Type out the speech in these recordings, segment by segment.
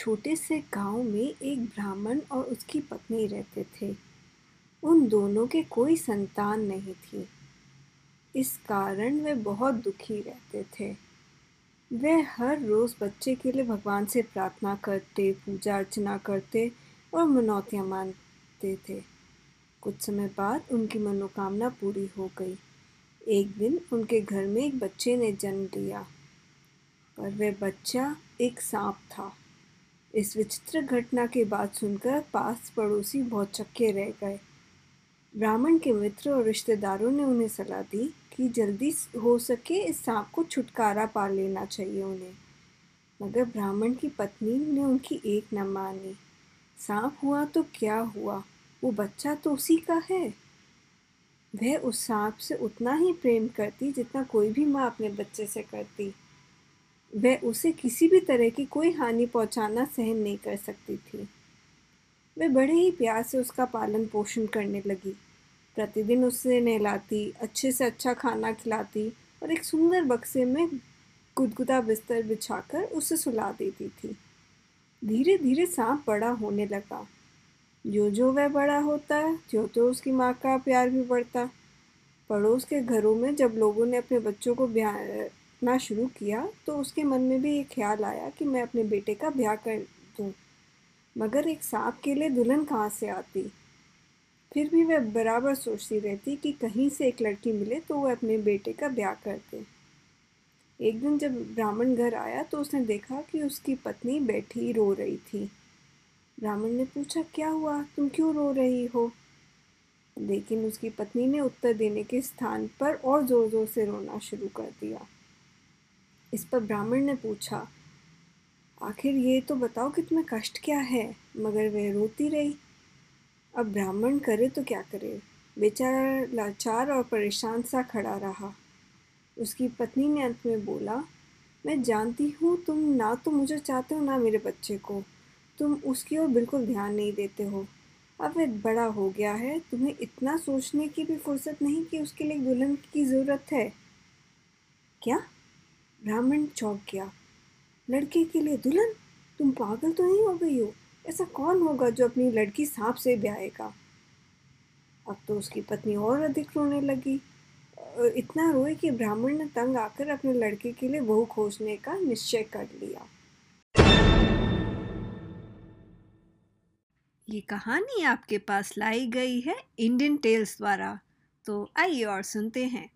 छोटे से गाँव में एक ब्राह्मण और उसकी पत्नी रहते थे। उन दोनों के कोई संतान नहीं थी। इस कारण वे बहुत दुखी रहते थे। वे हर रोज़ बच्चे के लिए भगवान से प्रार्थना करते, पूजा अर्चना करते और मनौतियाँ मानते थे। कुछ समय बाद उनकी मनोकामना पूरी हो गई। एक दिन उनके घर में एक बच्चे ने जन्म लिया। पर वह बच्चा एक सांप था। इस विचित्र घटना की बात सुनकर पास पड़ोसी बहुत चक्के रह गए। ब्राह्मण के मित्र और रिश्तेदारों ने उन्हें सलाह दी कि जल्दी हो सके इस सांप को छुटकारा पा लेना चाहिए उन्हें। मगर ब्राह्मण की पत्नी ने उनकी एक न मानी। सांप हुआ तो क्या हुआ? वो बच्चा तो उसी का है। वह उस सांप से उतना ही प्रेम करती जितना कोई भी माँ अपने बच्चे से करती। वह उसे किसी भी तरह की कोई हानि पहुंचाना सहन नहीं कर सकती थी। वह बड़े ही प्यार से उसका पालन पोषण करने लगी। प्रतिदिन उसे नहलाती, अच्छे से अच्छा खाना खिलाती और एक सुंदर बक्से में गुदगुदा बिस्तर बिछाकर उसे सुला देती थी। धीरे धीरे सांप बड़ा होने लगा। जो जो वह बड़ा होता, जो तो उसकी माँ का प्यार भी बढ़ता। पड़ोस के घरों में जब लोगों ने अपने बच्चों को ना शुरू किया तो उसके मन में भी ये ख्याल आया कि मैं अपने बेटे का ब्याह कर दूँ। मगर एक सांप के लिए दुल्हन कहाँ से आती? फिर भी वह बराबर सोचती रहती कि कहीं से एक लड़की मिले तो वह अपने बेटे का ब्याह कर दे। एक दिन जब ब्राह्मण घर आया तो उसने देखा कि उसकी पत्नी बैठी रो रही थी। ब्राह्मण ने पूछा, क्या हुआ? तुम क्यों रो रही हो? लेकिन उसकी पत्नी ने उत्तर देने के स्थान पर और ज़ोर ज़ोर से रोना शुरू कर दिया। इस पर ब्राह्मण ने पूछा, आखिर ये तो बताओ कि तुम्हें कष्ट क्या है, मगर वह रोती रही। अब ब्राह्मण करे तो क्या करे? बेचारा लाचार और परेशान सा खड़ा रहा। उसकी पत्नी ने अंत में बोला, मैं जानती हूँ, तुम ना तो मुझे चाहते हो, ना मेरे बच्चे को। तुम उसकी ओर बिल्कुल ध्यान नहीं देते हो। अब वह बड़ा हो गया है, तुम्हें इतना सोचने की भी फुर्सत नहीं कि उसके लिए दुल्हन की ज़रूरत है। क्या? ब्राह्मण चौंक गया। लड़के के लिए दुल्हन? तुम पागल तो नहीं हो गई हो? ऐसा कौन होगा जो अपनी लड़की सांप से ब्याहेगा? अब तो उसकी पत्नी और अधिक रोने लगी। इतना रोए कि ब्राह्मण ने तंग आकर अपने लड़के के लिए बहू खोजने का निश्चय कर लिया। ये कहानी आपके पास लाई गई है इंडियन टेल्स द्वारा। तो आइए और सुनते हैं।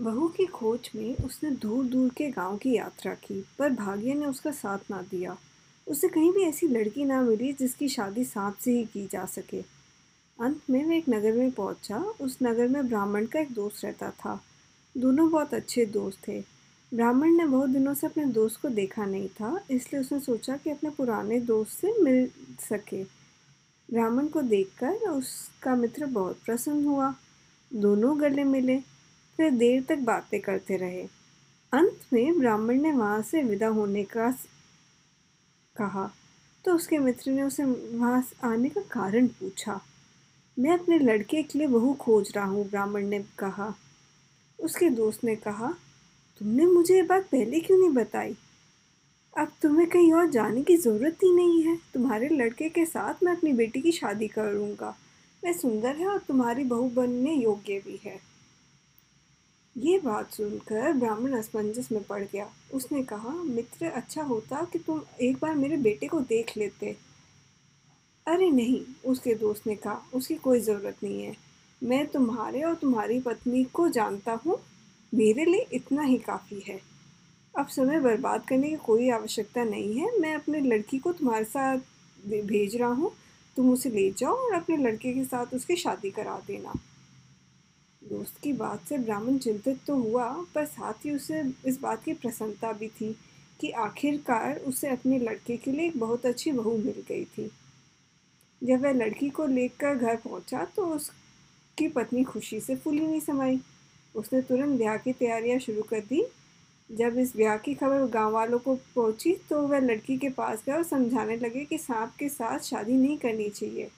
बहू की खोज में उसने दूर दूर के गाँव की यात्रा की, पर भाग्य ने उसका साथ ना दिया। उसे कहीं भी ऐसी लड़की ना मिली जिसकी शादी सांप से ही की जा सके। अंत में वह एक नगर में पहुँचा। उस नगर में ब्राह्मण का एक दोस्त रहता था। दोनों बहुत अच्छे दोस्त थे। ब्राह्मण ने बहुत दिनों से अपने दोस्त को देखा नहीं था, इसलिए उसने सोचा कि अपने पुराने दोस्त से मिल सके। ब्राह्मण को देखकर उसका मित्र बहुत प्रसन्न हुआ। दोनों गले मिले। फिर देर तक बातें करते रहे। अंत में ब्राह्मण ने वहाँ से विदा होने का कहा। तो उसके मित्र ने उसे वहाँ आने का कारण पूछा। मैं अपने लड़के के लिए बहू खोज रहा हूँ, ब्राह्मण ने कहा। उसके दोस्त ने कहा, तुमने मुझे ये बात पहले क्यों नहीं बताई? अब तुम्हें कहीं और जाने की ज़रूरत ही नहीं है। तुम्हारे लड़के के साथ मैं अपनी बेटी की शादी करूँगा। वह सुंदर है और तुम्हारी बहू बनने योग्य भी है। ये बात सुनकर ब्राह्मण असमंजस में पड़ गया। उसने कहा, मित्र अच्छा होता कि तुम एक बार मेरे बेटे को देख लेते। अरे नहीं, उसके दोस्त ने कहा, उसकी कोई ज़रूरत नहीं है। मैं तुम्हारे और तुम्हारी पत्नी को जानता हूँ, मेरे लिए इतना ही काफ़ी है। अब समय बर्बाद करने की कोई आवश्यकता नहीं है। मैं अपने लड़की को तुम्हारे साथ भेज रहा हूँ। तुम उसे ले जाओ और अपने लड़के के साथ उसकी शादी करा देना। दोस्त की बात से ब्राह्मण चिंतित तो हुआ, पर साथ ही उसे इस बात की प्रसन्नता भी थी कि आखिरकार उसे अपने लड़के के लिए एक बहुत अच्छी बहू मिल गई थी। जब वह लड़की को लेकर घर पहुँचा तो उसकी पत्नी खुशी से फूली नहीं समाई। उसने तुरंत ब्याह की तैयारियाँ शुरू कर दी। जब इस ब्याह की खबर गाँव वालों को पहुँची तो वह लड़की के पास गया और समझाने लगे कि सांप के साथ शादी नहीं करनी चाहिए।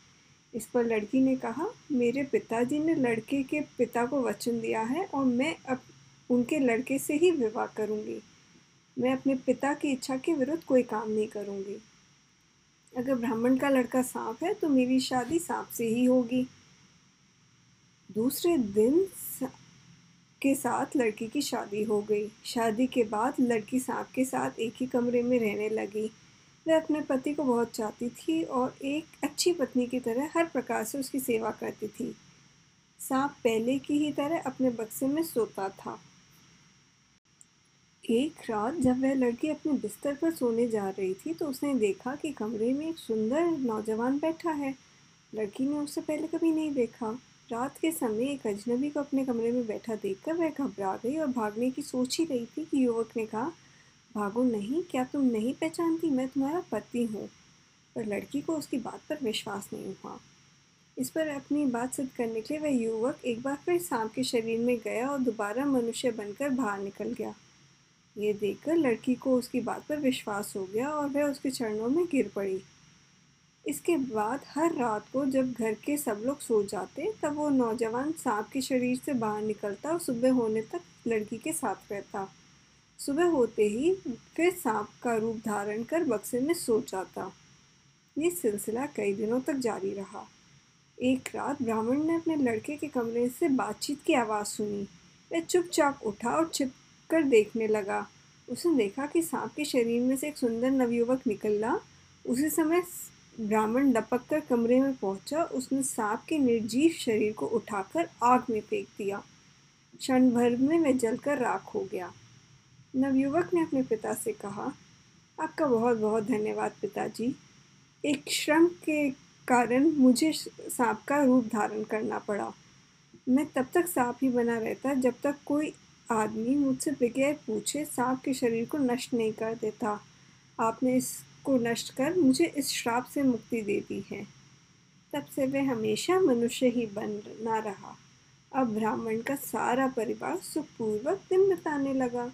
इस पर लड़की ने कहा, मेरे पिताजी ने लड़के के पिता को वचन दिया है और मैं अब उनके लड़के से ही विवाह करूँगी। मैं अपने पिता की इच्छा के विरुद्ध कोई काम नहीं करूँगी। अगर ब्राह्मण का लड़का सांप है तो मेरी शादी सांप से ही होगी। दूसरे दिन के साथ लड़की की शादी हो गई। शादी के बाद लड़की सांप के साथ एक ही कमरे में रहने लगी। वह अपने पति को बहुत चाहती थी और एक अच्छी पत्नी की तरह हर प्रकार से उसकी सेवा करती थी। सांप पहले की ही तरह अपने बक्से में सोता था। एक रात जब वह लड़की अपने बिस्तर पर सोने जा रही थी तो उसने देखा कि कमरे में एक सुंदर नौजवान बैठा है। लड़की ने उससे पहले कभी नहीं देखा। रात के समय एक अजनबी को अपने कमरे में बैठा देखकर वह घबरा गई और भागने की सोच ही रही थी कि युवक ने कहा भागो नहीं, क्या तुम नहीं पहचानती मैं तुम्हारा पति हूँ? पर लड़की को उसकी बात पर विश्वास नहीं हुआ। इस पर अपनी बात सिद्ध करने के लिए वह युवक एक बार फिर सांप के शरीर में गया और दोबारा मनुष्य बनकर बाहर निकल गया। ये देखकर लड़की को उसकी बात पर विश्वास हो गया और वह उसके चरणों में गिर पड़ी। इसके बाद हर रात को जब घर के सब लोग सो जाते, तब वो नौजवान सांप के शरीर से बाहर निकलता और सुबह होने तक लड़की के साथ रहता। सुबह होते ही फिर सांप का रूप धारण कर बक्से में सो जाता। ये सिलसिला कई दिनों तक जारी रहा। एक रात ब्राह्मण ने अपने लड़के के कमरे से बातचीत की आवाज़ सुनी। वह चुपचाप उठा और छिप कर देखने लगा। उसने देखा कि सांप के शरीर में से एक सुंदर नवयुवक निकला। उसी समय ब्राह्मण लपक कर कमरे में पहुँचा। उसने सांप के निर्जीव शरीर को उठाकर आग में फेंक दिया। क्षण भर में वह जलकर राख हो गया। नवयुवक ने अपने पिता से कहा, आपका बहुत बहुत धन्यवाद पिताजी। एक श्रम के कारण मुझे सांप का रूप धारण करना पड़ा। मैं तब तक सांप ही बना रहता जब तक कोई आदमी मुझसे बगैर पूछे सांप के शरीर को नष्ट नहीं कर देता। आपने इसको नष्ट कर मुझे इस श्राप से मुक्ति दे दी है। तब से वह हमेशा मनुष्य ही बनना रहा। अब ब्राह्मण का सारा परिवार सुखपूर्वक दिन बिताने लगा।